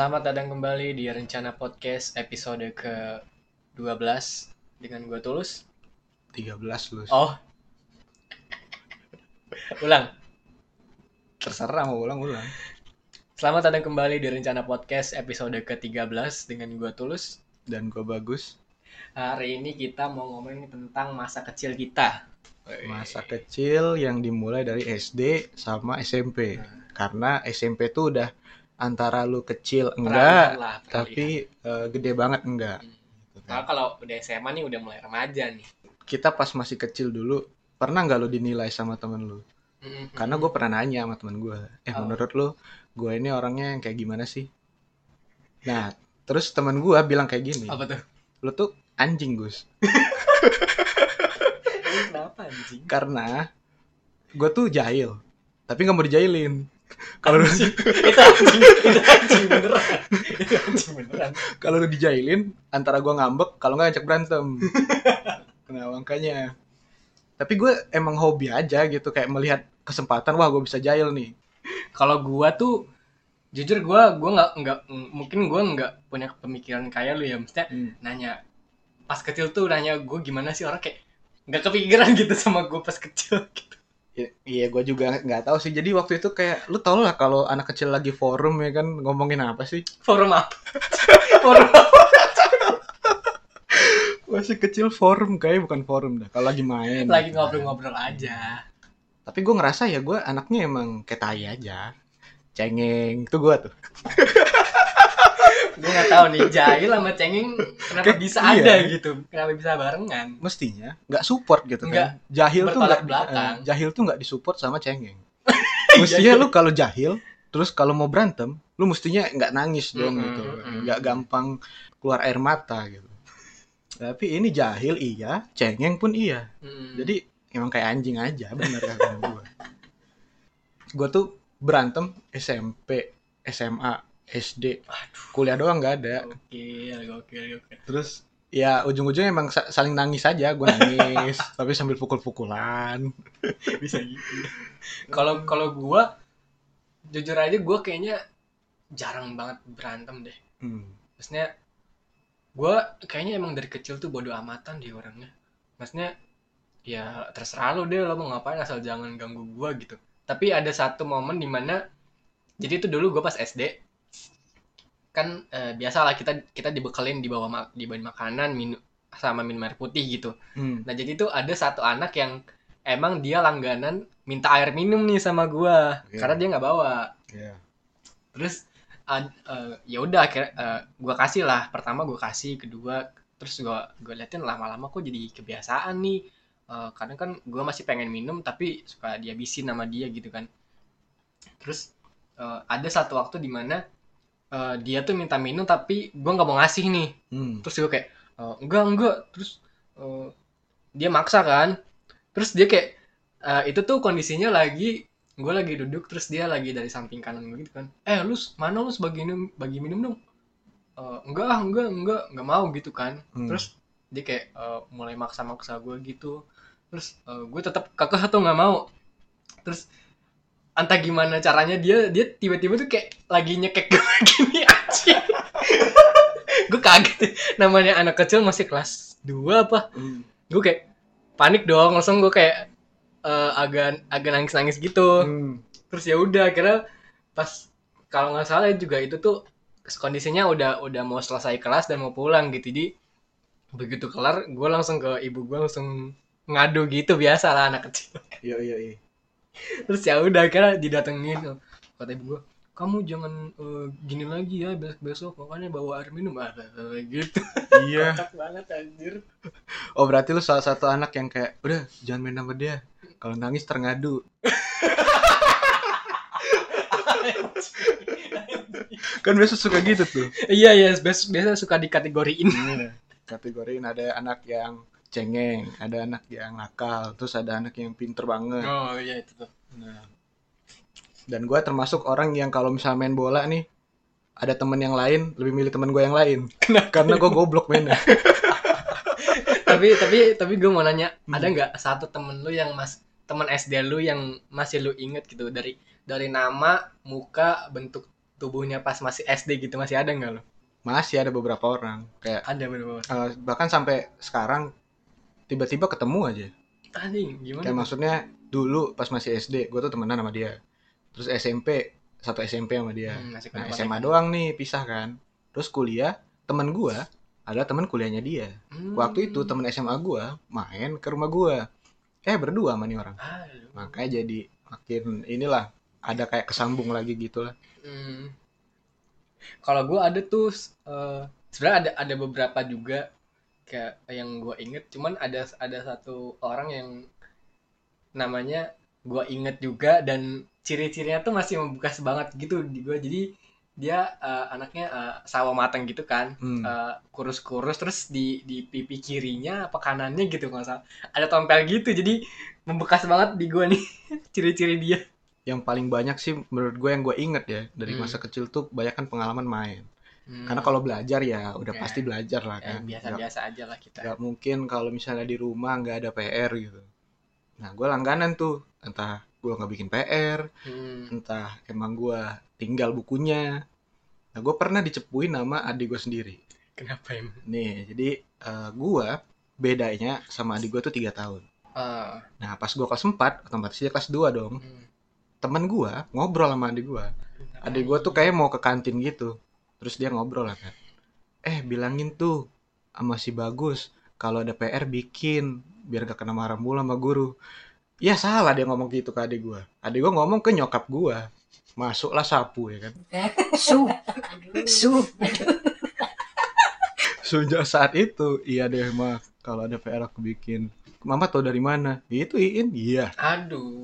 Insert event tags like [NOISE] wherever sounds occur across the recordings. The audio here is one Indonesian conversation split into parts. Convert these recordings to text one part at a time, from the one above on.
Selamat datang kembali di Rencana Podcast episode ke-12 dengan gue Tulus. 13 lu. Oh. Ulang. Terserah mau ulang-ulang. Selamat datang kembali di Rencana Podcast episode ke-13 dengan gue Tulus. Dan gue bagus. Hari ini kita mau ngomongin tentang masa kecil kita. Masa kecil yang dimulai dari SD sama SMP. Karena SMP tuh udah antara lu kecil enggak, lah, tapi eh, gede banget enggak. Gitu Nah, kan. kalau udah SMA nih udah mulai remaja nih. Kita pas masih kecil dulu, pernah nggak lu dinilai sama temen lu? Mm-mm. Karena gue pernah nanya sama temen gue, eh Oh. menurut lu, gue ini orangnya yang kayak gimana sih? Nah, terus temen gue bilang kayak gini, apa tuh? lu tuh anjing Gus. [LAUGHS] Kenapa anjing? karena gue tuh jahil tapi nggak mau dijailin kalau [LAUGHS] itu anjing, itu anjing beneran. Itu anjing beneran. kalau lu dijailin antara gue ngambek kalau nggak ngajak berantem. [LAUGHS] Nah makanya. Tapi gue emang hobi aja gitu kayak melihat kesempatan wah gue bisa jahil nih. Kalau gua tuh jujur gua gua nggak nggak mungkin gua nggak punya pemikiran kayak lu ya. Maksudnya nanya pas kecil tuh nanya gua gimana sih orang kayak nggak kepikiran gitu sama gua pas kecil [LAUGHS] gitu iya gue juga nggak tahu sih. Jadi waktu itu kayak lu tau lah kalau anak kecil lagi forum ya kan ngomongin apa sih? Forum apa? [LAUGHS] Forum apa? Masih kecil forum kayak bukan forum dah. Kalau lagi main. Lagi ngobrol-ngobrol aja. Tapi gue ngerasa ya gue anaknya emang kayak tai aja. Cengeng itu gue tuh [LAUGHS] gua nggak tahu nih jahil sama cengeng kenapa Kayak- bisa iya. ada gitu? Kenapa bisa barengan? Mestinya nggak support gitu Nggak, kan jahil tuh nggak belakang. eh, jahil tuh nggak disupport sama cengeng. [LAUGHS] Mestinya lu kalau jahil terus kalau mau berantem lu mestinya nggak nangis dong Mm-mm, gitu. mm-mm. nggak gampang keluar air mata gitu. Tapi ini jahil iya cengeng pun iya. Mm. jadi emang kayak anjing aja bener kata gue gue tuh berantem SMP SMA SD kuliah doang nggak ada. Gokil gokil gokil. Terus? Ya ujung-ujungnya emang sa- saling nangis aja gue nangis. [LAUGHS] Tapi sambil pukul-pukulan. [LAUGHS] Bisa gitu. Kalau kalau gua jujur aja gua kayaknya jarang banget berantem deh. Hmm. maksudnya gua kayaknya emang dari kecil tuh bodo amatan deh orangnya. Maksudnya ya terserah lo deh lo mau ngapain asal jangan ganggu gua gitu. Tapi ada satu momen di mana jadi itu dulu gua pas SD kan eh, biasalah kita kita dibekelin di bawah ma- dibawain makanan minum sama minum air putih gitu Hmm. Nah jadi tuh ada satu anak yang emang dia langganan minta air minum nih sama gua Iya. karena dia nggak bawa. Iya. Terus ad- eh, ya udah akhirnya eh, gua kasih lah. Pertama gua kasih, kedua terus gua gua liatin lama-lama kok jadi kebiasaan nih. Eh, kadang kan gua masih pengen minum tapi suka dihabisin sama dia gitu kan. Terus eh, ada satu waktu di mana eh, dia tuh minta minum tapi gua nggak mau ngasih nih. Hmm. terus gue kayak "Eh, enggak enggak. Terus eh, dia maksa kan. Terus dia kayak eh, itu tuh kondisinya lagi gue lagi duduk terus dia lagi dari samping kanan gue gitu kan. Eh lu mana lu bagi minum bagi minum dong? "Eh, enggak ah enggak enggak enggak mau gitu kan. Hmm. terus dia kayak eh, mulai maksa-maksa gue gitu. Terus eh, gue tetap kakak atau nggak mau. Terus entah gimana caranya dia dia tiba-tiba tuh kayak lagi nyekek gue [LAUGHS] gini aja gue kaget namanya anak kecil masih kelas 2 apa Hmm. gue kayak panik dong langsung gue kayak eh, agak agak nangis nangis gitu Hmm. terus ya udah akhirnya pas kalau nggak salah juga itu tuh kondisinya udah udah mau selesai kelas dan mau pulang gitu jadi begitu kelar gue langsung ke ibu gue langsung ngadu gitu biasa lah anak kecil Iya iya iya. Terus ya udah akhirnya didatengin kata ibu gue kamu jangan eh, gini lagi ya besok besok makanya bawa air minum ah, gitu Iya. kocak banget anjir Oh berarti lu salah satu anak yang kayak udah jangan main sama dia. Kalau nangis terngadu. Kan biasa suka gitu tuh. iya iya biasa, biasa suka dikategoriin Iya. Kategoriin ada anak yang cengeng, ada anak yang nakal, terus ada anak yang pinter banget. oh iya itu tuh Nah. Dan gue termasuk orang yang kalau misalnya main bola nih, ada temen yang lain, lebih milih temen gue yang lain. Karena gue goblok mainnya. [LAUGHS] tapi tapi tapi gue mau nanya Hmm. ada nggak satu temen lu yang mas teman SD lu yang masih lu inget gitu dari dari nama muka bentuk tubuhnya pas masih SD gitu masih ada nggak lo Masih ada beberapa orang kayak ada bener eh, bahkan sampai sekarang tiba-tiba ketemu aja. anjing gimana Kayak maksudnya dulu pas masih SD, gue tuh temenan sama dia. Terus SMP, satu SMP sama dia. Hmm, Nah. SMA doang nih pisah kan. Terus kuliah, temen gue adalah temen kuliahnya dia. Hmm. Waktu itu temen SMA gue main ke rumah gue. Eh berdua sama nih orang. Aduh. Makanya jadi makin inilah ada kayak kesambung lagi gitu lah. Hmm. Kalau gue ada tuh eh, sebenarnya ada ada beberapa juga kayak yang gue inget, cuman ada ada satu orang yang namanya gue inget juga dan ciri-cirinya tuh masih membekas banget gitu di gue. Jadi dia eh, anaknya eh, sawo mateng gitu kan, Hmm. Eh, kurus-kurus terus di di pipi kirinya apa kanannya gitu nggak salah ada tompel gitu jadi membekas banget di gue nih [LAUGHS] ciri-ciri dia. Yang paling banyak sih menurut gue yang gue inget ya dari Hmm. masa kecil tuh banyak kan pengalaman main. Hmm. Karena kalau belajar ya udah Ya. pasti belajar lah Eh, kan. Biasa-biasa aja lah kita. nggak mungkin kalau misalnya di rumah nggak ada PR gitu. Nah gue langganan tuh entah gue nggak bikin PR, Hmm. entah emang gue tinggal bukunya. Nah gue pernah dicepuin sama adik gue sendiri. Kenapa emang? Nih jadi eh, gue bedanya sama adik gue tuh tiga tahun. Ah, Nah pas gue kelas 4 otomatis dia kelas 2 dong. hmm. Temen gue ngobrol sama adik gue. Adik gue tuh kayak mau ke kantin gitu. Terus dia ngobrol lah kan. Eh bilangin tuh sama si Bagus kalau ada PR bikin biar gak kena marah mulu sama guru. Ya salah dia ngomong gitu ke adik gue. Adik gue ngomong ke nyokap gue. Masuklah sapu ya kan. su su Sejak saat itu iya deh mah kalau ada PR aku bikin. Mama tau dari mana? Itu Iin. Iya. Aduh.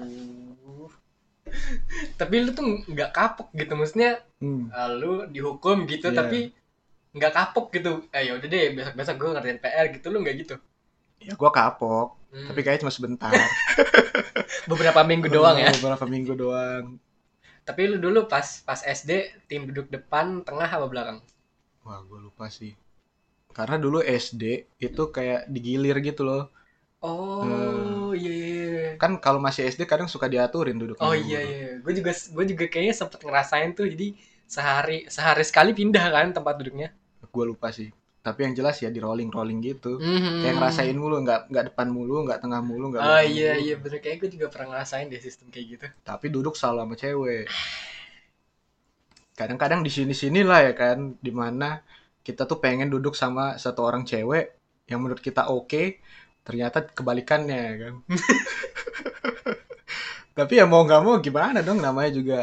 Tapi lu tuh nggak kapok gitu, maksudnya Hmm. lu dihukum gitu, Iya. tapi nggak kapok gitu. Eh yaudah deh, besok-besok gue ngerjain PR gitu, lu nggak gitu. Ya gue kapok. Hmm. Tapi kayaknya cuma sebentar. [LAUGHS] beberapa minggu doang ya. Beberapa minggu doang. Tapi lu dulu pas pas SD tim duduk depan, tengah apa belakang? Wah, gue lupa sih. Karena dulu SD itu kayak digilir gitu loh. Oh iya iya. iya. Kan kalau masih SD kadang suka diaturin duduk. Oh iya iya. Gue juga gue juga kayaknya sempet ngerasain tuh, jadi sehari sehari sekali pindah kan tempat duduknya. Gue lupa sih. Tapi yang jelas ya di rolling rolling gitu. Mhm. Kayak ngerasain mulu, nggak nggak depan mulu, nggak tengah mulu, nggak Oh iya mulu. iya bener kayaknya gue juga pernah ngerasain deh sistem kayak gitu. Tapi duduk selalu sama cewek. Kadang-kadang di sini-sini lah ya kan, di mana kita tuh pengen duduk sama satu orang cewek yang menurut kita oke, ternyata kebalikannya ya kan. [LAUGHS] Tapi ya mau nggak mau gimana dong, namanya juga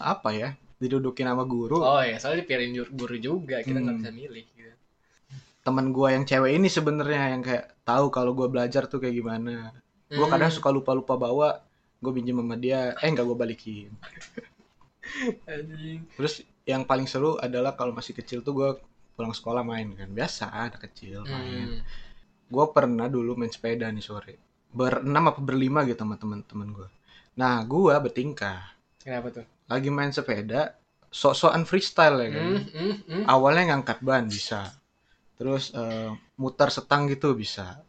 apa ya, didudukin sama guru. Oh ya soalnya jur- guru juga kita nggak Hmm. bisa milih. Gitu. Temen gua yang cewek ini sebenarnya yang kayak tahu kalau gua belajar tuh kayak gimana. Gua Hmm. kadang suka lupa-lupa bawa, gue pinjem sama dia, eh nggak gue balikin. [LAUGHS] Terus yang paling seru adalah kalau masih kecil tuh gue pulang sekolah main kan. Biasa anak kecil main. Hmm. Gue pernah dulu main sepeda nih sore. Berenam apa berlima gitu sama temen-temen gue. Nah gue bertingkah. Kenapa tuh? Lagi main sepeda, sok-sokan freestyle ya kan. Hmm, hmm, hmm. Awalnya ngangkat ban bisa. Terus eh, muter setang gitu bisa.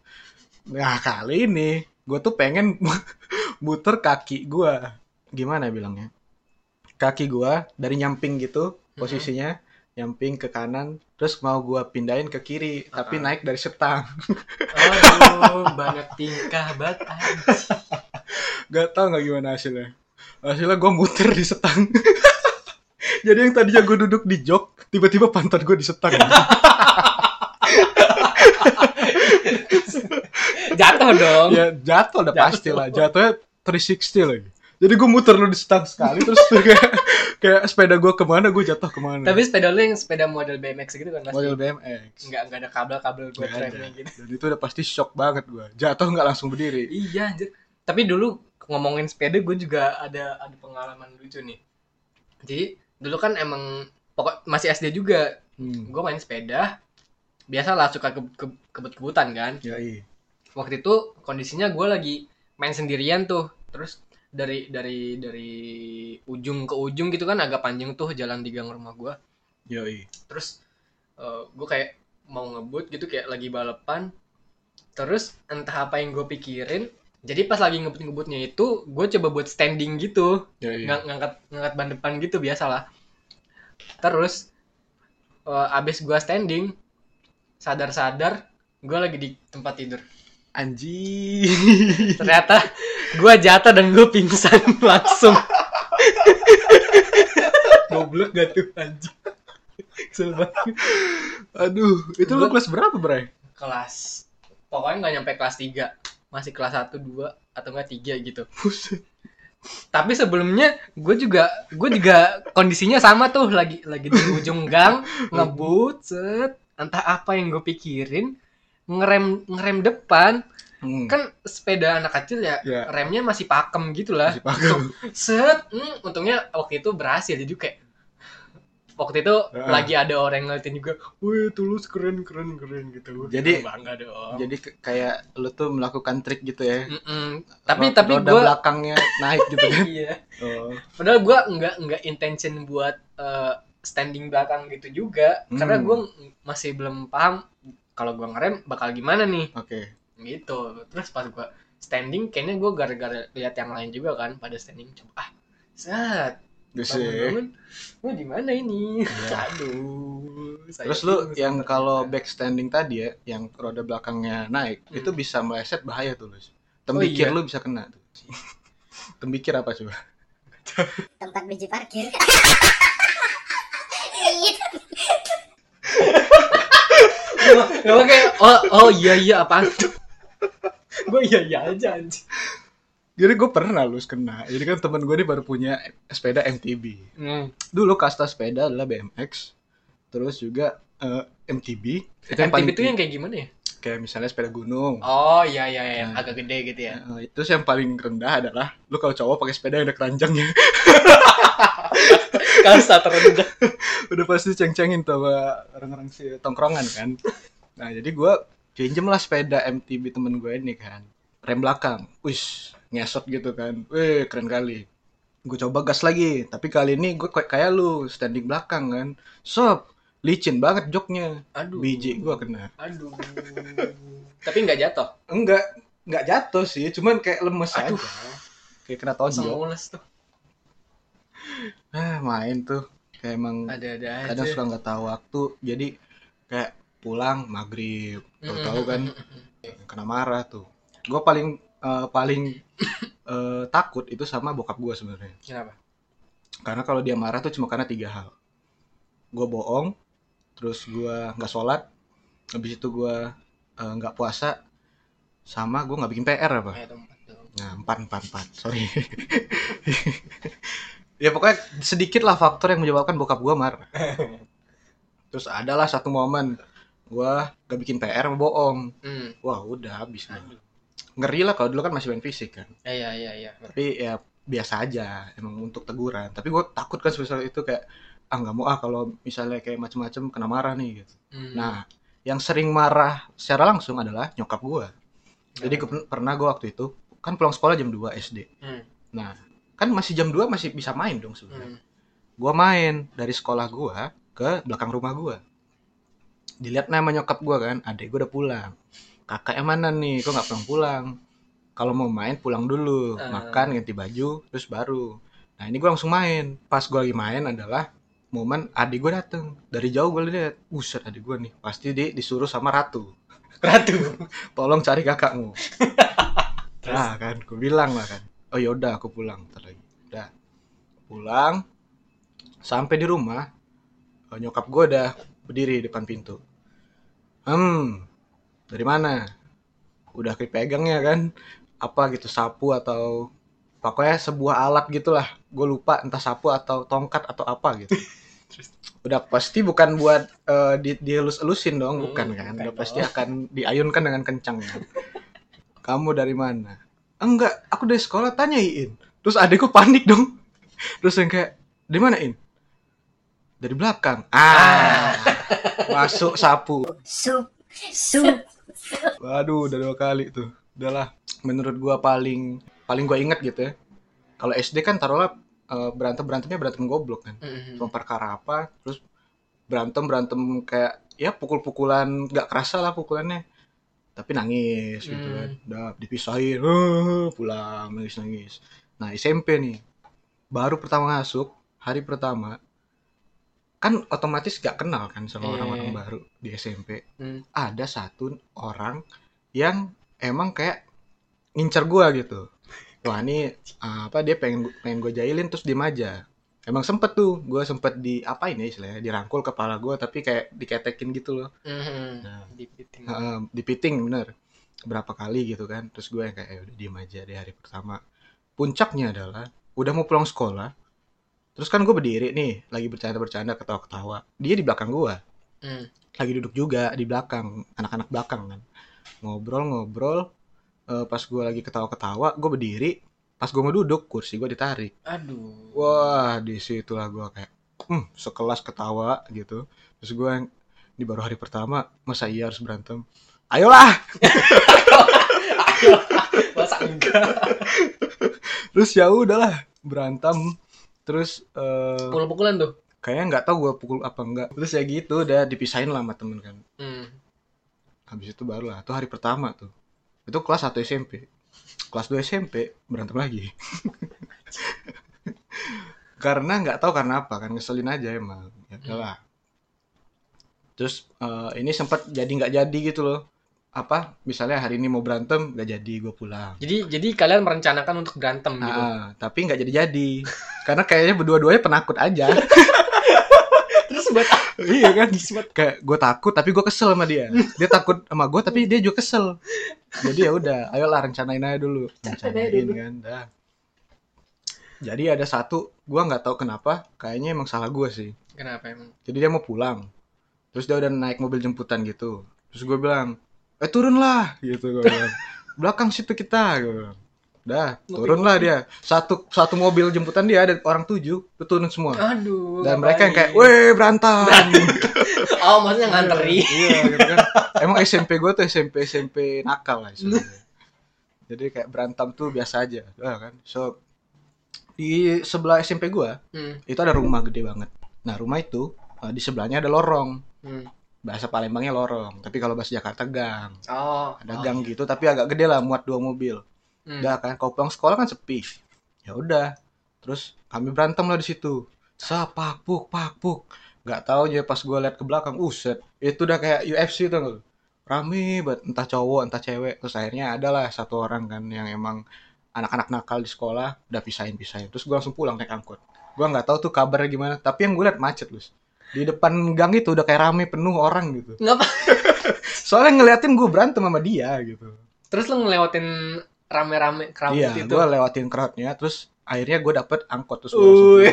Nah kali ini gue tuh pengen [LAUGHS] muter kaki gue. Gimana bilangnya? Kaki gue dari nyamping gitu posisinya. Nyamping ke kanan. Terus mau gue pindahin ke kiri. Tapi Uh-uh. naik dari setang. Aduh, [LAUGHS] banyak tingkah banget. Gak tau gak gimana hasilnya. Hasilnya gue muter di setang. [LAUGHS] Jadi yang tadinya gue duduk di jok. Tiba-tiba pantat gue di setang. [LAUGHS] Jatuh dong. ya jatuh udah pasti lah jatuhnya 360 lagi jadi gue muter lu di setang sekali terus kayak kayak sepeda gue ke mana gue jatuh ke mana Tapi sepeda lu yang sepeda model BMX gitu kan pasti. model BMX Nggak nggak ada kabel-kabel buat Nggak ada. remnya gitu. dan itu udah pasti shock banget gue jatuh nggak langsung berdiri Iya anjir. Tapi dulu ngomongin sepeda gue juga ada ada pengalaman lucu nih. Jadi dulu kan emang pokok masih SD juga. hmm. Gue main sepeda. Biasalah suka ke, ke- kebut-kebutan kan. ya iya Waktu itu kondisinya gue lagi main sendirian tuh. Terus dari dari dari ujung ke ujung gitu kan agak panjang tuh jalan di gang rumah gue. iya Terus gue kayak mau ngebut gitu kayak lagi balapan. Terus entah apa yang gue pikirin. Jadi pas lagi ngebut-ngebutnya itu gue coba buat standing gitu. iya Ngang- ngangkat ngangkat ban depan gitu biasa lah terus eh, abis gua standing sadar-sadar gua lagi di tempat tidur Anjing. ternyata gua jatuh dan gua pingsan [LAUGHS] langsung goblok gak tuh Kesel banget. Aduh, itu lu Gua- kelas berapa, Bray? kelas pokoknya nggak nyampe kelas 3 masih kelas 1, 2 atau enggak 3 gitu Buset. tapi sebelumnya gue juga gue juga kondisinya sama tuh lagi lagi di ujung gang ngebut set entah apa yang gue pikirin ngerem ngerem depan Hmm. kan sepeda anak kecil ya Ya. remnya masih pakem gitu lah Masih pakem. [LAUGHS] set hmm, untungnya waktu itu berhasil jadi kayak waktu itu Ah. lagi ada orang yang ngeliatin juga wih tulus keren keren keren gitu Jadi- bangga dong Jadi kayak lu tuh melakukan trik gitu ya. Mm-mm. tapi Ro- tapi gue belakangnya naik gitu kan. [LAUGHS] iya Oh. padahal gue nggak nggak intention buat eh, standing belakang gitu juga Hmm. karena gue masih belum paham kalau gue ngerem bakal gimana nih Oke. gitu terus pas gue standing kayaknya gue gara-gara lihat yang lain juga kan pada standing coba ah set Buset. bangun-bangun gue di mana ini Iya. [LAUGHS] aduh saya Terus lu bingung yang kalau back standing tadi ya, yang roda belakangnya naik, Hmm. itu bisa meleset bahaya tuh. Oh, Tembikir iya. lu bisa kena tuh. [LAUGHS] Tembikir apa coba? tempat biji parkir. [LAUGHS] Pakai oh oh iya iya tuh [LAUGHS] gue iya iya aja anjing Jadi gue pernah Lus kena. Jadi kan teman gue ini baru punya sepeda MTB. hmm. Dulu kasta sepeda adalah BMX. Terus juga eh, MTB. Itu yang MTB paling itu yang kayak gimana ya kayak misalnya sepeda gunung. oh iya iya iya Nah. agak gede gitu ya Eh, itu yang paling rendah adalah lu kalau cowok pakai sepeda yang ada keranjangnya [LAUGHS] [LAUGHS] kasta terendah udah pasti ceng-cengin tuh sama orang-orang si tongkrongan kan. Nah jadi gua pinjem lah sepeda MTB temen gue ini kan. Rem belakang. Wis ngesot gitu kan. Wih keren kali. Gue coba gas lagi. Tapi kali ini gue kayak kayak lu standing belakang kan. Sob licin banget joknya. Aduh. Biji gua kena. Aduh. Tapi nggak jatuh? Enggak. Enggak jatuh sih cuman kayak lemes Aduh. aja. Kayak kena tonjok. Tuh ah main tuh. Kayak emang ada-ada aja. kadang suka nggak tahu waktu. Jadi kayak pulang maghrib. Tahu-tahu kan kena marah tuh. Gue paling eh, paling eh, takut itu sama bokap gue sebenarnya. Kenapa? Karena kalau dia marah tuh cuma karena tiga hal. Gue bohong terus gue nggak sholat habis itu gue eh, nggak puasa sama gue nggak bikin PR apa? Tuh Nah, empat, empat, empat. Sorry. [LAUGHS] ya pokoknya sedikit lah faktor yang menyebabkan bokap gua marah. [LAUGHS] Terus adalah satu momen gua gak bikin PR bohong. hmm. Wah, udah habis Ngeri lah kalau dulu kan masih main fisik kan. iya iya iya Tapi ya biasa aja emang untuk teguran. Tapi gua takut kan sebesar itu kayak ah nggak mau ah kalau misalnya kayak macem-macem kena marah nih gitu. Hmm. Nah, yang sering marah secara langsung adalah nyokap gua. Jadi gua- pernah gua waktu itu kan pulang sekolah jam 2 SD. hmm. Nah, masih jam 2 masih bisa main dong sebenarnya. Hmm. Gua main dari sekolah gua ke belakang rumah gua. Dilihat nama nyokap gua kan, adek gua udah pulang. Kakaknya mana nih? Kok nggak pulang-pulang? Kalau mau main pulang dulu, Ah. makan, ganti baju, terus baru. Nah, ini gua langsung main. Pas gua lagi main adalah momen adik gua dateng. Dari jauh gua lihat, buset adik gua nih. Pasti di, disuruh sama ratu. [LAUGHS] ratu [LAUGHS] Tolong cari kakakmu. [LAUGHS] Terus? Nah kan, gue bilang lah kan. Oh yaudah aku pulang ntar lagi. Udah. Pulang. Sampai di rumah. eh, Nyokap gue udah berdiri di depan pintu. Hmm. Dari mana? Udah kepegangnya kan. Apa gitu sapu atau pokoknya sebuah alat gitulah. Gue lupa entah sapu atau tongkat atau apa gitu. [LAUGHS] Udah pasti bukan buat eh, di dielus-elusin dong, bukan Hmm, kan? bukan Udah pasti akan diayunkan dengan kencang kan. Kamu dari mana? Enggak, aku dari sekolah tanyain. Terus adekku panik dong. Terus yang kayak, dari mana In? Dari belakang. Ah, masuk sapu. Sup. Sup. Waduh, udah dua kali tuh. Udahlah, menurut gua paling paling gua inget gitu ya. Kalau SD kan taruhlah eh, berantem berantemnya berantem goblok kan. Hmm. Cuma perkara apa, terus berantem berantem kayak ya pukul-pukulan nggak kerasa lah pukulannya. Tapi nangis gitu Hmm. kan. Udah dipisahin, eh, pulang nangis-nangis. Nah, SMP nih. Baru pertama masuk, hari pertama kan otomatis gak kenal kan sama Iya. orang-orang baru di SMP Hmm. ada satu orang yang emang kayak ngincer gua gitu wah ini ah, apa dia pengen pengen gue jailin terus diem aja emang sempet tuh gue sempet di apa ini istilahnya dirangkul kepala gua tapi kayak diketekin gitu loh Mhm. Nah. Dipiting. Heeh, dipiting bener berapa kali gitu kan terus gue yang kayak "Eh, udah diem aja di hari pertama puncaknya adalah udah mau pulang sekolah terus kan gue berdiri nih lagi bercanda-bercanda ketawa-ketawa dia di belakang gue Hmm. lagi duduk juga di belakang anak-anak belakang kan ngobrol-ngobrol Eh, pas gue lagi ketawa-ketawa gue berdiri pas gue mau duduk kursi gue ditarik Aduh. wah di situlah gue kayak hmm, sekelas ketawa gitu terus gue yang di baru hari pertama masa iya harus berantem ayolah [LAUGHS] Ayo. Masa enggak? [LAUGHS] [LAUGHS] terus ya udahlah berantem. Terus eh Pukul-pukulan tuh. kayaknya nggak tahu gue pukul apa enggak terus ya gitu udah dipisahin lah sama temen kan. Hmm. habis itu baru lah itu hari pertama tuh. Itu kelas 1 SMP kelas 2 SMP berantem lagi. [LAUGHS] Karena nggak tahu karena apa kan ngeselin aja emang. Ya udahlah. Terus eh, ini sempat jadi nggak jadi gitu loh apa misalnya hari ini mau berantem nggak jadi gue pulang. Jadi jadi kalian merencanakan untuk berantem gitu. Nah, tapi nggak jadi-jadi. Karena kayaknya berdua-duanya penakut aja. [LAUGHS] Terus buat iya kan? Buat kayak gue takut tapi gue kesel sama dia. Dia takut sama gue tapi dia juga kesel. Jadi ya udah ayolah rencanain aja dulu. Rencanain rencanain dulu. kan dah. Jadi ada satu gue nggak tahu kenapa kayaknya emang salah gue sih. Kenapa emang? jadi dia mau pulang. Terus dia udah naik mobil jemputan gitu. Terus gue bilang eh turun lah gitu gue bilang belakang situ kita gue bilang Dah, turun lah dia. Satu satu mobil jemputan dia ada orang tujuh, tuh turun semua. Aduh. Dan mereka yang kayak, weh berantem. [LAUGHS] Oh, maksudnya nganteri. [LAUGHS] Iya, gitu kan. Emang SMP gue tuh SMP SMP nakal lah sebenarnya. Jadi kayak berantem tuh biasa aja, ya kan. So di sebelah SMP gue Hmm. itu ada rumah gede banget. Nah rumah itu eh, di sebelahnya ada lorong. Hmm. Bahasa Palembangnya lorong, tapi kalau bahasa Jakarta gang. Oh. Ada gang gitu, tapi agak gede lah, muat dua mobil. Hmm. Udah kan, kalau pulang sekolah kan sepi. Ya udah, terus kami berantem lah di situ. Sapak puk pak puk. Gak tahu aja pas gue liat ke belakang, uset. Itu udah kayak UFC tuh nggak lu? Rame banget, entah cowok, entah cewek. Terus akhirnya adalah satu orang kan yang emang anak-anak nakal di sekolah udah pisahin-pisahin. Terus gue langsung pulang naik angkot. Gue nggak tahu tuh kabarnya gimana. Tapi yang gue liat macet loh. Di depan gang itu udah kayak rame penuh orang gitu. Ngapa? [LAUGHS] Soalnya ngeliatin gue berantem sama dia gitu. Terus lu ngelewatin rame-rame keramut Iya, itu. gue lewatin crowdnya, terus akhirnya gue dapet angkot terus gue.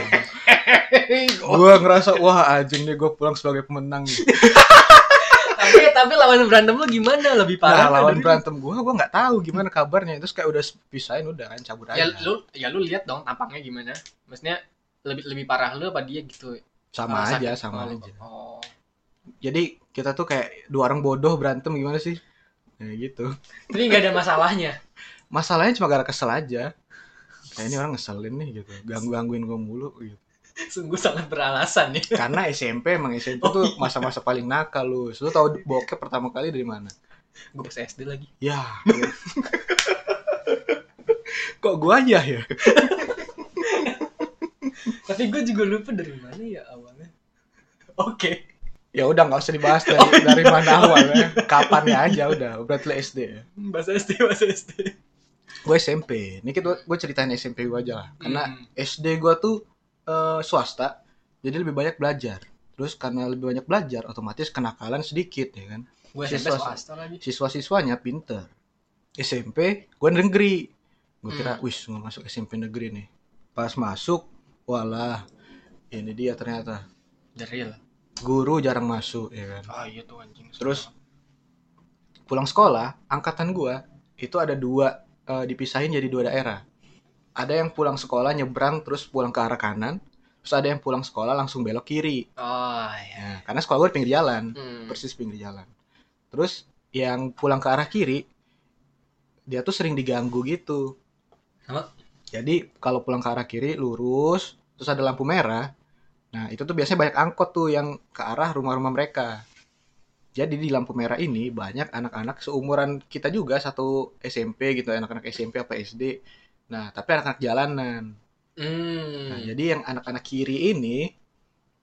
Gue ngerasa wah anjing nih gue pulang sebagai pemenang nih. [LAUGHS] tapi tapi lawan berantem lu gimana? Lebih Nah, parah. lawan dari- berantem gue, gue nggak tahu gimana kabarnya. Terus kayak udah pisahin udah kan cabut Ya aja. lu ya lu lihat dong tampangnya gimana. Maksudnya lebih lebih parah lu apa dia gitu? Sama Ah, aja, sama Oh, aja. Oh. Jadi kita tuh kayak dua orang bodoh berantem gimana sih? Ya gitu. Jadi nggak ada masalahnya. [LAUGHS] Masalahnya cuma gara kesel aja. Kayak ini orang ngeselin nih gitu, ganggu-gangguin gue mulu gitu. [LAUGHS] Sungguh sangat beralasan nih. [LAUGHS] Karena SMP emang SMP Oh, tuh iya. masa-masa paling nakal lu. Lu tau bokep pertama kali dari mana? Gue pas SD lagi. Ya. Kok gua aja ya? Tapi gue juga lupa dari mana ya awalnya. Oke. Ya udah nggak usah dibahas dari, Oh, iya. dari mana awalnya. Kapannya aja udah. Berarti SD ya. Bahasa SD, bahasa SD. Gue SMP. Ini kita gue ceritain SMP gue aja lah. Karena Hmm. SD gua tuh eh, swasta. Jadi lebih banyak belajar. Terus karena lebih banyak belajar, otomatis kenakalan sedikit ya kan. gue SMP Siswa- swasta lagi. Siswa-siswanya pinter. SMP gue negeri. Gue kira, Hmm. wis mau masuk SMP negeri nih. Pas masuk, walah, ini dia ternyata The real. guru jarang masuk ya kan. Ah iya tuh anjing. Terus pulang sekolah, angkatan gua itu ada dua eh, dipisahin jadi dua daerah. Ada yang pulang sekolah nyebrang terus pulang ke arah kanan, terus ada yang pulang sekolah langsung belok kiri. Oh iya. Ya, karena sekolah gua di pinggir jalan, Hmm. persis pinggir jalan. Terus yang pulang ke arah kiri dia tuh sering diganggu gitu. Apa? Jadi kalau pulang ke arah kiri lurus, terus ada lampu merah. Nah, itu tuh biasanya banyak angkot tuh yang ke arah rumah-rumah mereka. Jadi di lampu merah ini banyak anak-anak seumuran kita juga satu SMP gitu, anak-anak SMP apa SD. Nah, tapi anak-anak jalanan. Hmm. Nah, jadi yang anak-anak kiri ini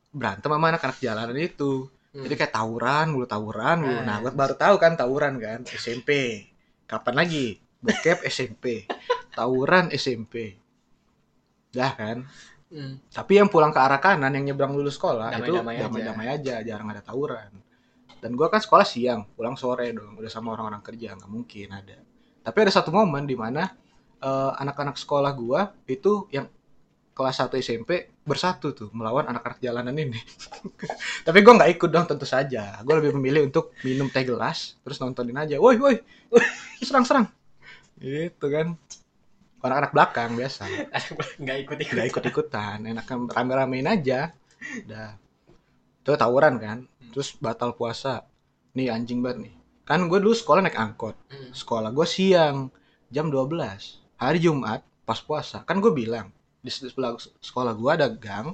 berantem sama anak-anak jalanan itu Hmm. jadi kayak tawuran mulu tawuran mulu nah Ah. gue baru tahu kan tawuran kan SMP kapan lagi bokep SMP [LAUGHS] tawuran SMP dah kan Hmm. tapi yang pulang ke arah kanan yang nyebrang lulus sekolah itu Damai-damai aja. aja. jarang ada tawuran dan gua kan sekolah siang pulang sore dong udah sama orang-orang kerja nggak mungkin ada tapi ada satu momen di mana eh, anak-anak sekolah gua itu yang kelas 1 SMP bersatu tuh melawan anak-anak jalanan ini [LAUGHS] tapi gua nggak ikut dong tentu saja gua lebih memilih untuk minum teh gelas terus nontonin aja woi woi woi, serang serang gitu kan anak-anak belakang biasa. [LAUGHS] Nggak ikut ikut nggak ikut ikutan enakan rame ramein aja. Udah itu tawuran kan. Terus batal puasa. Nih anjing banget nih. Kan gue dulu sekolah naik angkot. Hmm. sekolah gue siang jam 12 hari Jumat pas puasa. Kan gue bilang di sebelah sekolah gue ada gang.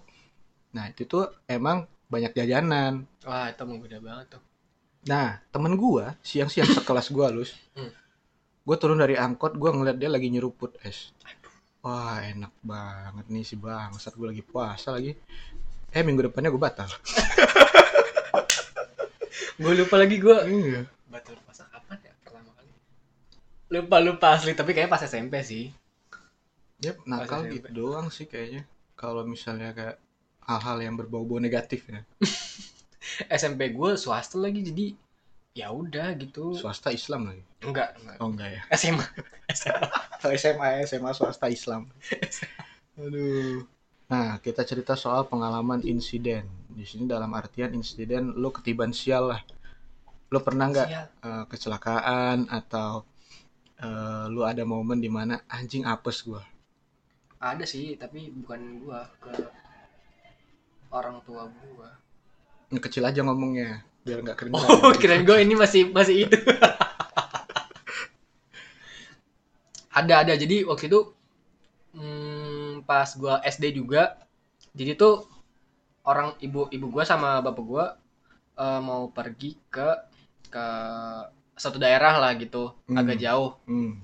Nah itu tuh emang banyak jajanan. Wah itu menggoda banget tuh. Nah temen gue siang-siang sekelas gue lus Hmm. Gue turun dari angkot gue ngeliat dia lagi nyeruput. Es wah enak banget nih si bangsat. Gue lagi puasa lagi. Eh minggu depannya gue batal. [LAUGHS] Gue lupa lagi gue iya. Batal puasa kapan ya? Pertama kali. Lupa lupa asli tapi kayaknya pas SMP sih. Yep, nakal SMP. gitu doang sih kayaknya. Kalau misalnya kayak hal-hal yang berbau-bau negatif ya. [LAUGHS] SMP gue swasta lagi jadi ya udah gitu swasta Islam lagi enggak enggak oh enggak ya SMA SMA SMA SMA swasta Islam. [LAUGHS] Aduh. Nah, kita cerita soal pengalaman insiden. Di sini dalam artian insiden lu ketiban sial lah. Lu pernah nggak eh, kecelakaan atau eh, lu ada momen di mana anjing apes gua? ada sih tapi bukan gua ke orang tua gua Yang kecil aja ngomongnya biar nggak kedengeran. oh [LAUGHS] kirain gue ini masih masih itu. Ada ada. Jadi waktu itu hmm, pas gua SD juga jadi tuh orang ibu ibu gua sama bapak gua eh, mau pergi ke ke satu daerah lah gitu. Hmm. agak jauh. Hmm,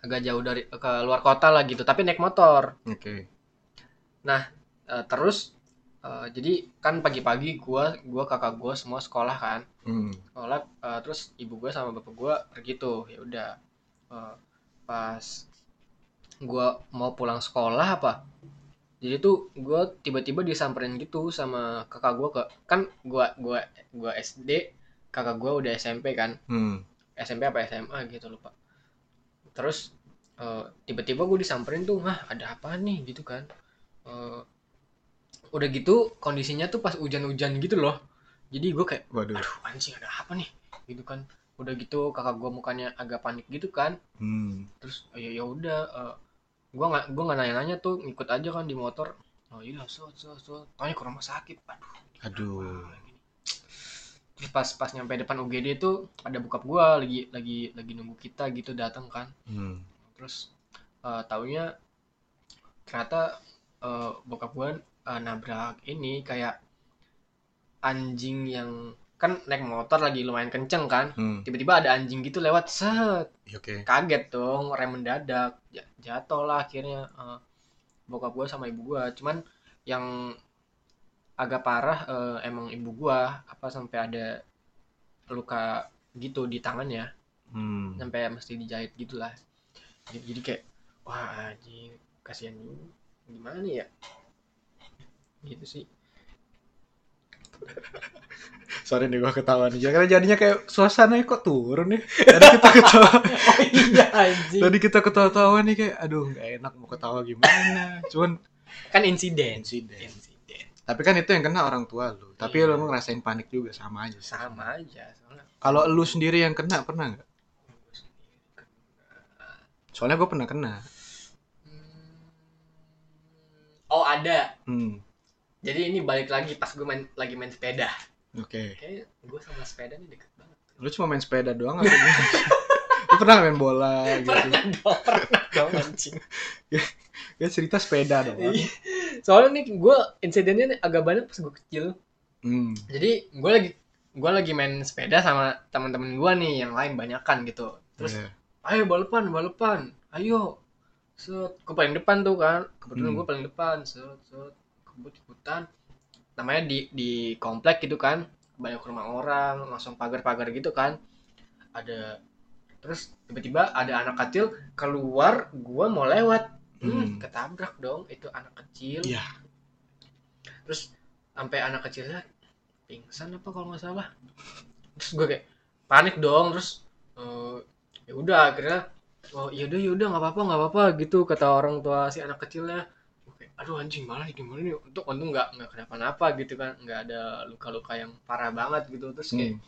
agak jauh dari ke luar kota lah gitu. Tapi naik motor. Oke. Eh, terus eh, jadi kan pagi-pagi gua gua kakak gua semua sekolah kan. Hmm, sekolah eh, terus ibu gua sama bapak gua pergi tuh ya udah. Eh, pas gua mau pulang sekolah apa jadi tuh gua tiba-tiba disamperin gitu sama kakak gua ke kan gua gua gua SD kakak gua udah SMP kan. Hmm, SMP apa SMA gitu lupa. Terus eh, tiba-tiba gue disamperin tuh ah ada apa nih? Gitu kan udah gitu kondisinya tuh pas hujan-hujan gitu loh. Jadi gue kayak waduh. aduh anjing ada apa nih? Gitu kan. Udah gitu kakak gue mukanya agak panik gitu kan. Hmm, terus ya ya udah eh, gua nggak gua nggak nanya-nanya tuh ngikut aja kan di motor. Oh iya so so so tanya ke rumah sakit. Aduh aduh. terus pas pas nyampe depan UGD tuh ada bokap gua lagi lagi lagi nunggu kita gitu datang kan. Hmm, terus eh, taunya ternyata eh, bokap gua eh, nabrak ini kayak anjing yang kan naik motor lagi lumayan kenceng kan. Hmm, tiba-tiba ada anjing gitu lewat set. Iya, oke. kaget dong rem mendadak. Ja- jatuh lah akhirnya eh, bokap gua sama ibu gua. Cuman yang agak parah eh, emang ibu gua apa sampai ada luka gitu di tangannya. Hmm, sampai mesti dijahit gitulah. Jadi, jadi kayak wah anjing kasihan gimana ya gitu sih [LAUGHS] sorry nih gua ketawa nih. Karena jadinya kayak suasananya kok turun nih. Tadi kita ketawa. [LAUGHS] oh iya anjing Tadi kita ketawa-tawa nih kayak aduh nggak enak mau ketawa gimana. Cuman kan insiden insiden. insiden Tapi kan itu yang kena orang tua lu. Tapi Iya. lu ngerasain panik juga sama aja. sama aja soalnya Kalau lu sendiri yang kena pernah nggak? Soalnya gue pernah kena. Hmm. oh ada Hmm. Jadi ini balik lagi pas gue main lagi main sepeda. Oke. Kayak gue sama sepeda nih deket banget. Lu cuma main sepeda doang atau gimana? lu pernah main bola gitu? Pernah dong, pernah dong anjing. Ya cerita sepeda dong. Iya. Soalnya nih gue insidennya nih agak banyak pas gue kecil. Hmm. Jadi gue lagi gue lagi main sepeda sama teman-teman gue nih yang lain banyakan gitu. Terus Iya. ayo balapan balapan, ayo. Set, gue paling depan tuh kan. Kebetulan Hmm. gue paling depan. Set, set, kebut ikutan. namanya di di komplek gitu kan banyak rumah orang langsung pagar-pagar gitu kan ada terus tiba-tiba ada anak kecil keluar gua mau lewat hmm, Hmm. ketabrak dong itu anak kecil Iya. terus sampai anak kecilnya pingsan apa kalau nggak salah terus gue kayak panik dong terus eh, ya udah akhirnya oh yaudah yaudah nggak apa-apa nggak apa-apa gitu kata orang tua si anak kecilnya aduh anjing malah gimana nih untuk untung nggak nggak kenapa-napa gitu kan nggak ada luka-luka yang parah banget gitu terus kayak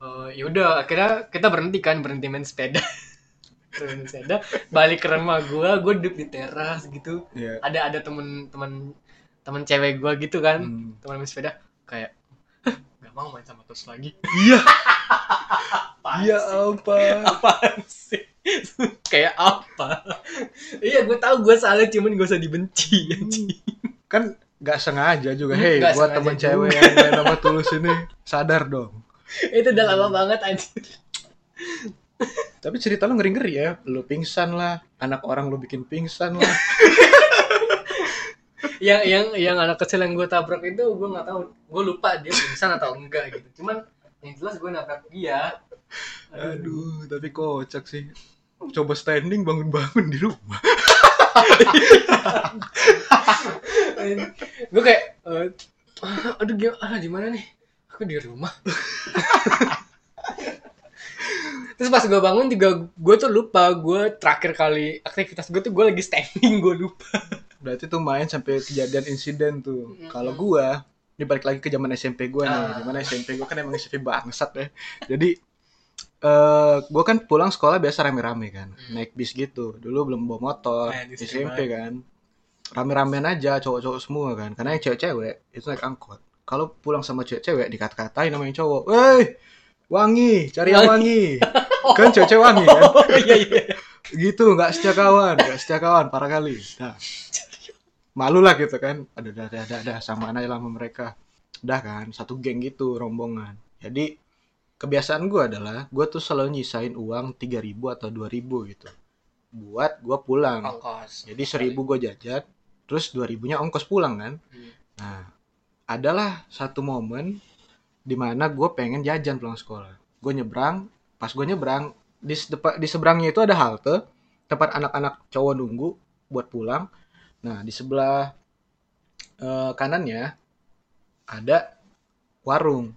Hmm. eh, yaudah akhirnya kita berhenti kan berhenti main sepeda [LAUGHS] Berhenti sepeda balik ke rumah gue gue duduk di teras gitu Iya. ada ada temen temen temen cewek gue gitu kan Hmm. teman main sepeda kayak "Hah, nggak mau main sama terus lagi Iya. [LAUGHS] Iya apa? [LAUGHS] apaan sih [LAUGHS] kayak apa iya gue tahu gue salah cuman gak usah dibenci anjing. Kan nggak sengaja juga. Hmm, Hei, buat temen juga. cewek yang main sama tulus ini sadar dong. itu udah lama banget anjir Tapi cerita lu ngeri-ngeri ya. Lu pingsan lah, anak orang lu bikin pingsan lah. [LAUGHS] yang yang yang anak kecil yang gue tabrak itu gue nggak tahu gue lupa dia pingsan atau enggak gitu cuman yang jelas gue nabrak dia Aduh, tapi kocak sih. Coba standing bangun-bangun di rumah. [LAUGHS] gue kayak eh, aduh gimana di mana nih aku di rumah [LAUGHS] terus pas gue bangun juga gue tuh lupa gue terakhir kali aktivitas gue tuh gue lagi standing gue lupa Berarti tuh main sampai kejadian insiden tuh. Mm-mm. Kalau gua, ini balik lagi ke zaman SMP gua nih. Ah. Di mana SMP gua kan emang SMP bangsat ya. Jadi eh gua kan pulang sekolah biasa rame-rame kan. Hmm. Naik bis gitu. Dulu belum bawa motor. Eh, SMP kan. Rame-ramean aja cowok-cowok semua kan. Karena yang cewek-cewek itu naik angkot. Kalau pulang sama cewek-cewek dikata-katain sama yang cowok. Woi, wangi, cari yang wangi. [LAUGHS] kan cewek-cewek wangi kan. oh iya iya gitu nggak setia kawan nggak setia kawan parah kali nah [LAUGHS] malu lah gitu kan. Ada ada ada ada sama aja lah sama mereka. Udah kan satu geng gitu rombongan. Jadi kebiasaan gue adalah gue tuh selalu nyisain uang 3000 atau 2000 gitu. Buat gue pulang. Ongkos. Jadi 1000 gue jajan terus 2000 nya ongkos pulang kan. Hmm. nah adalah satu momen di mana gue pengen jajan pulang sekolah. Gue nyebrang pas gue nyebrang di, di seberangnya itu ada halte tempat anak-anak cowok nunggu buat pulang nah di sebelah eh, kanannya ada warung.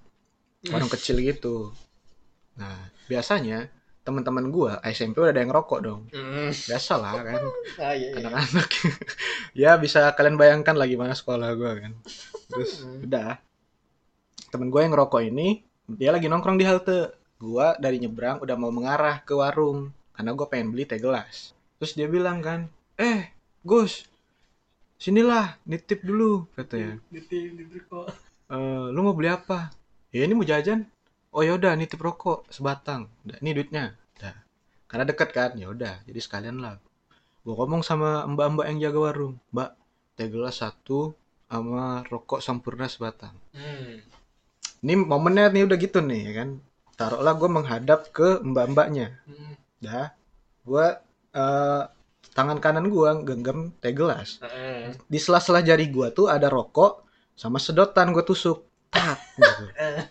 Warung kecil gitu. Nah biasanya teman-teman gue SMP udah ada yang rokok dong. Hmm. biasa lah kan. Ah iya iya. Anak-anak. [LAUGHS] Ya bisa kalian bayangkan lah gimana sekolah gue kan. Terus Hmm. udah. Temen gue yang ngerokok ini dia lagi nongkrong di halte. Gue dari nyebrang udah mau mengarah ke warung. Karena gue pengen beli teh gelas. Terus dia bilang kan eh Gus sinilah nitip dulu katanya. Nitip, nitip kok. "Eh, lu mau beli apa? Ya ini mau jajan. Oh yaudah nitip rokok sebatang. Udah, ini duitnya. Udah. karena deket kan? Ya udah jadi sekalian lah. Gue ngomong sama mbak-mbak yang jaga warung. Mbak teh gelas satu sama rokok sempurna sebatang. Hmm. ini momennya nih udah gitu nih ya kan? Taruhlah gue menghadap ke mbak-mbaknya. Hmm. dah. Gue eh, tangan kanan gue genggam teh gelas Heeh. di sela-sela jari gue tuh ada rokok sama sedotan gue tusuk tak gitu. [LAUGHS] Eh.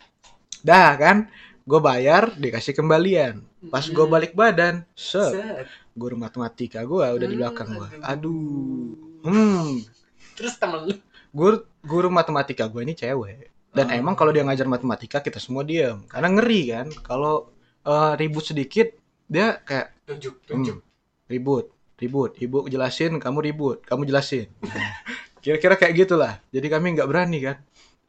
dah kan gue bayar dikasih kembalian pas gue Hmm. balik badan set Set. guru matematika gue udah di Hmm, belakang gue aduh. hmm Terus temen lu guru guru matematika gue ini cewek dan Oh. emang kalau dia ngajar matematika kita semua diam karena ngeri kan kalau eh, ribut sedikit dia kayak tunjuk, hmm, tunjuk. ribut ribut ibu jelasin kamu ribut kamu jelasin. Kira-kira kayak gitulah. Jadi kami nggak berani kan?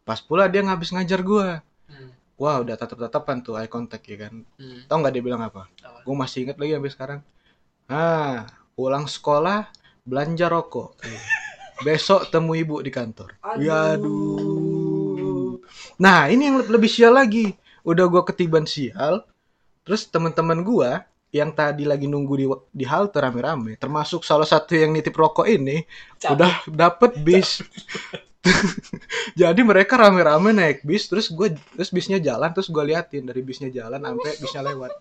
Pas pula dia ngabis ngajar gue Hmm. wah udah tatap-tatapan tuh eye contact ya kan? Hmm. tau nggak dia bilang apa? Apa? gue masih inget lagi sampai sekarang. Ah pulang sekolah belanja rokok. Besok temu ibu di kantor. Ya aduh nah ini yang lebih sial lagi. Udah gue ketiban sial terus teman-teman gue yang tadi lagi nunggu di di halte rame-rame termasuk salah satu yang nitip rokok ini udah dapet bis. [LAUGHS] Jadi mereka rame-rame naik bis terus gue terus bisnya jalan terus gue liatin dari bisnya jalan sampai bisnya lewat.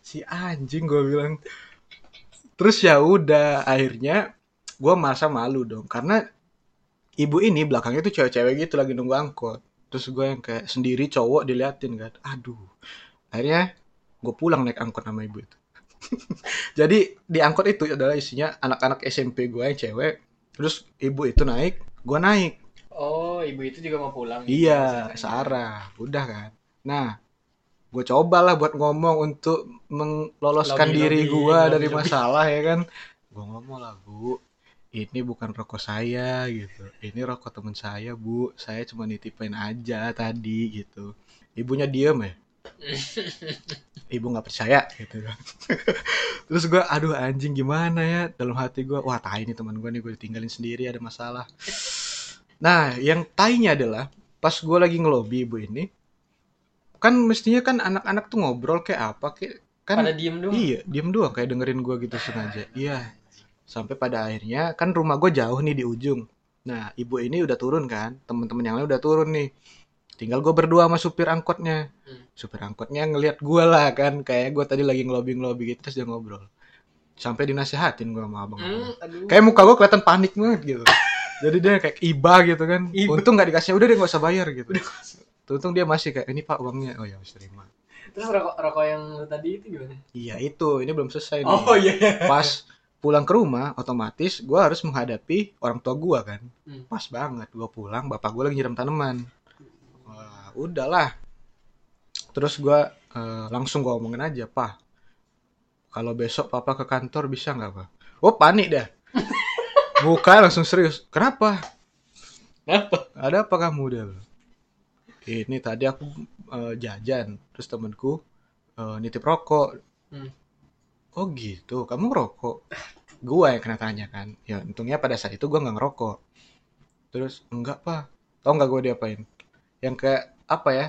Si anjing gue bilang. Terus ya udah akhirnya gue merasa malu dong karena ibu ini belakangnya tuh cewek-cewek gitu lagi nunggu angkot. Terus gue yang kayak sendiri cowok diliatin kan. Aduh. Akhirnya gue pulang naik angkot sama ibu itu [LAUGHS] jadi di angkot itu adalah isinya anak-anak SMP gue yang cewek terus ibu itu naik gue naik. Oh, ibu itu juga mau pulang. iya Maksudnya. searah udah kan? Nah gue cobalah buat ngomong untuk meloloskan Lobby, diri gue dari lobby. masalah ya kan? Gue ngomong lah bu ini bukan rokok saya gitu. Ini rokok temen saya bu. Saya cuma nitipin aja tadi gitu. Ibunya diem ya [LAUGHS] ibu nggak percaya gitu kan [LAUGHS] terus gue aduh anjing gimana ya dalam hati gue wah tai nih teman gue nih gue ditinggalin sendiri ada masalah nah yang tainya adalah pas gue lagi ngelobi ibu ini kan mestinya kan anak-anak tuh ngobrol kayak apa kayak kan Pada diem doang. Iya, diem doang kayak dengerin gua gitu sengaja. Iya. Sampai pada akhirnya kan rumah gue jauh nih di ujung. Nah, ibu ini udah turun kan, temen-temen yang lain udah turun nih. Tinggal gue berdua sama supir angkotnya. Hmm. Supir angkotnya ngelihat gua lah kan, kayak gue tadi lagi ngelobi-ngelobi gitu terus dia ngobrol. Sampai dinasehatin gua sama abang. Hmm. Kayak muka gue kelihatan panik banget gitu. [LAUGHS] Jadi dia kayak iba gitu kan. Iba. Untung nggak dikasih, udah dia nggak usah bayar gitu. Untung dia masih kayak ini pak uangnya. Oh ya harus terima. Terus rokok rokok yang tadi itu gimana? Iya itu, ini belum selesai nih. Oh iya. pas pulang ke rumah otomatis gue harus menghadapi orang tua gue kan Hmm. pas banget gue pulang bapak gue lagi nyiram tanaman Wah, udahlah. Terus gue langsung gue omongin aja pak kalau besok papa ke kantor bisa nggak pak oh panik dah. [LAUGHS] Buka langsung serius. Kenapa? Kenapa? ada apa kamu? bilang. ini tadi aku eh, jajan terus temenku eh, nitip rokok. Hmm. oh gitu? Kamu ngerokok? Gua yang kena tanya kan. Ya untungnya pada saat itu gua nggak ngerokok. Terus enggak pak tau nggak gua diapain yang kayak apa ya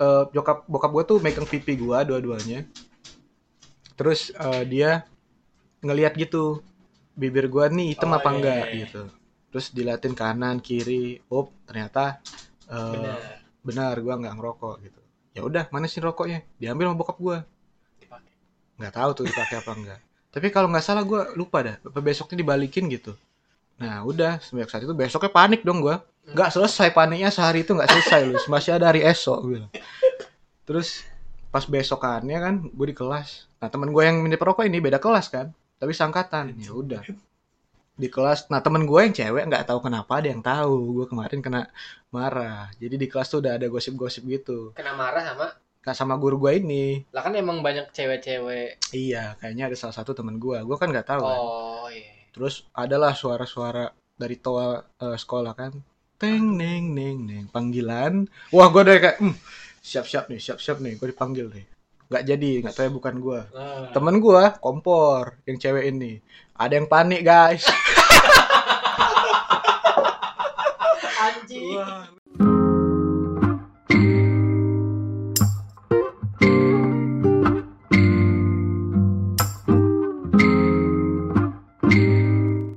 eh bokap bokap gua tuh megang pipi gua dua-duanya. Terus eh, dia ngelihat gitu bibir gua nih hitam Oh, apa iya, enggak iya, iya. gitu. Terus dilatin kanan kiri oh ternyata eh, Benar. benar gua nggak ngerokok gitu. Ya udah mana sih rokoknya? Diambil sama bokap gua. Dipakai. nggak tahu tuh dipakai apa enggak. Tapi kalau nggak salah gua lupa dah besoknya dibalikin gitu. Nah udah semenjak saat itu besoknya panik dong gua nggak selesai paniknya sehari itu nggak selesai lu masih ada hari esok bilang. terus pas besokannya kan gue di kelas. Nah teman gue yang minta perokok ini beda kelas kan tapi sangkatan ya udah. Di kelas nah temen gue yang cewek nggak tahu kenapa ada yang tahu. Gue kemarin kena marah. Jadi di kelas tuh udah ada gosip-gosip gitu. Kena marah sama? Nah, sama guru gue ini. Lah kan emang banyak cewek-cewek. iya kayaknya ada salah satu temen gue gue kan nggak tahu kan. Oh iya. terus adalah suara-suara dari toa eh, sekolah kan teng neng neng neng. Panggilan. Wah gue udah kayak hmm, siap-siap nih siap-siap nih. Gue dipanggil nih. Nggak jadi nggak tahu ya bukan gue Nah. temen gue kompor yang cewek ini. Ada yang panik guys. [LAUGHS] Anjing.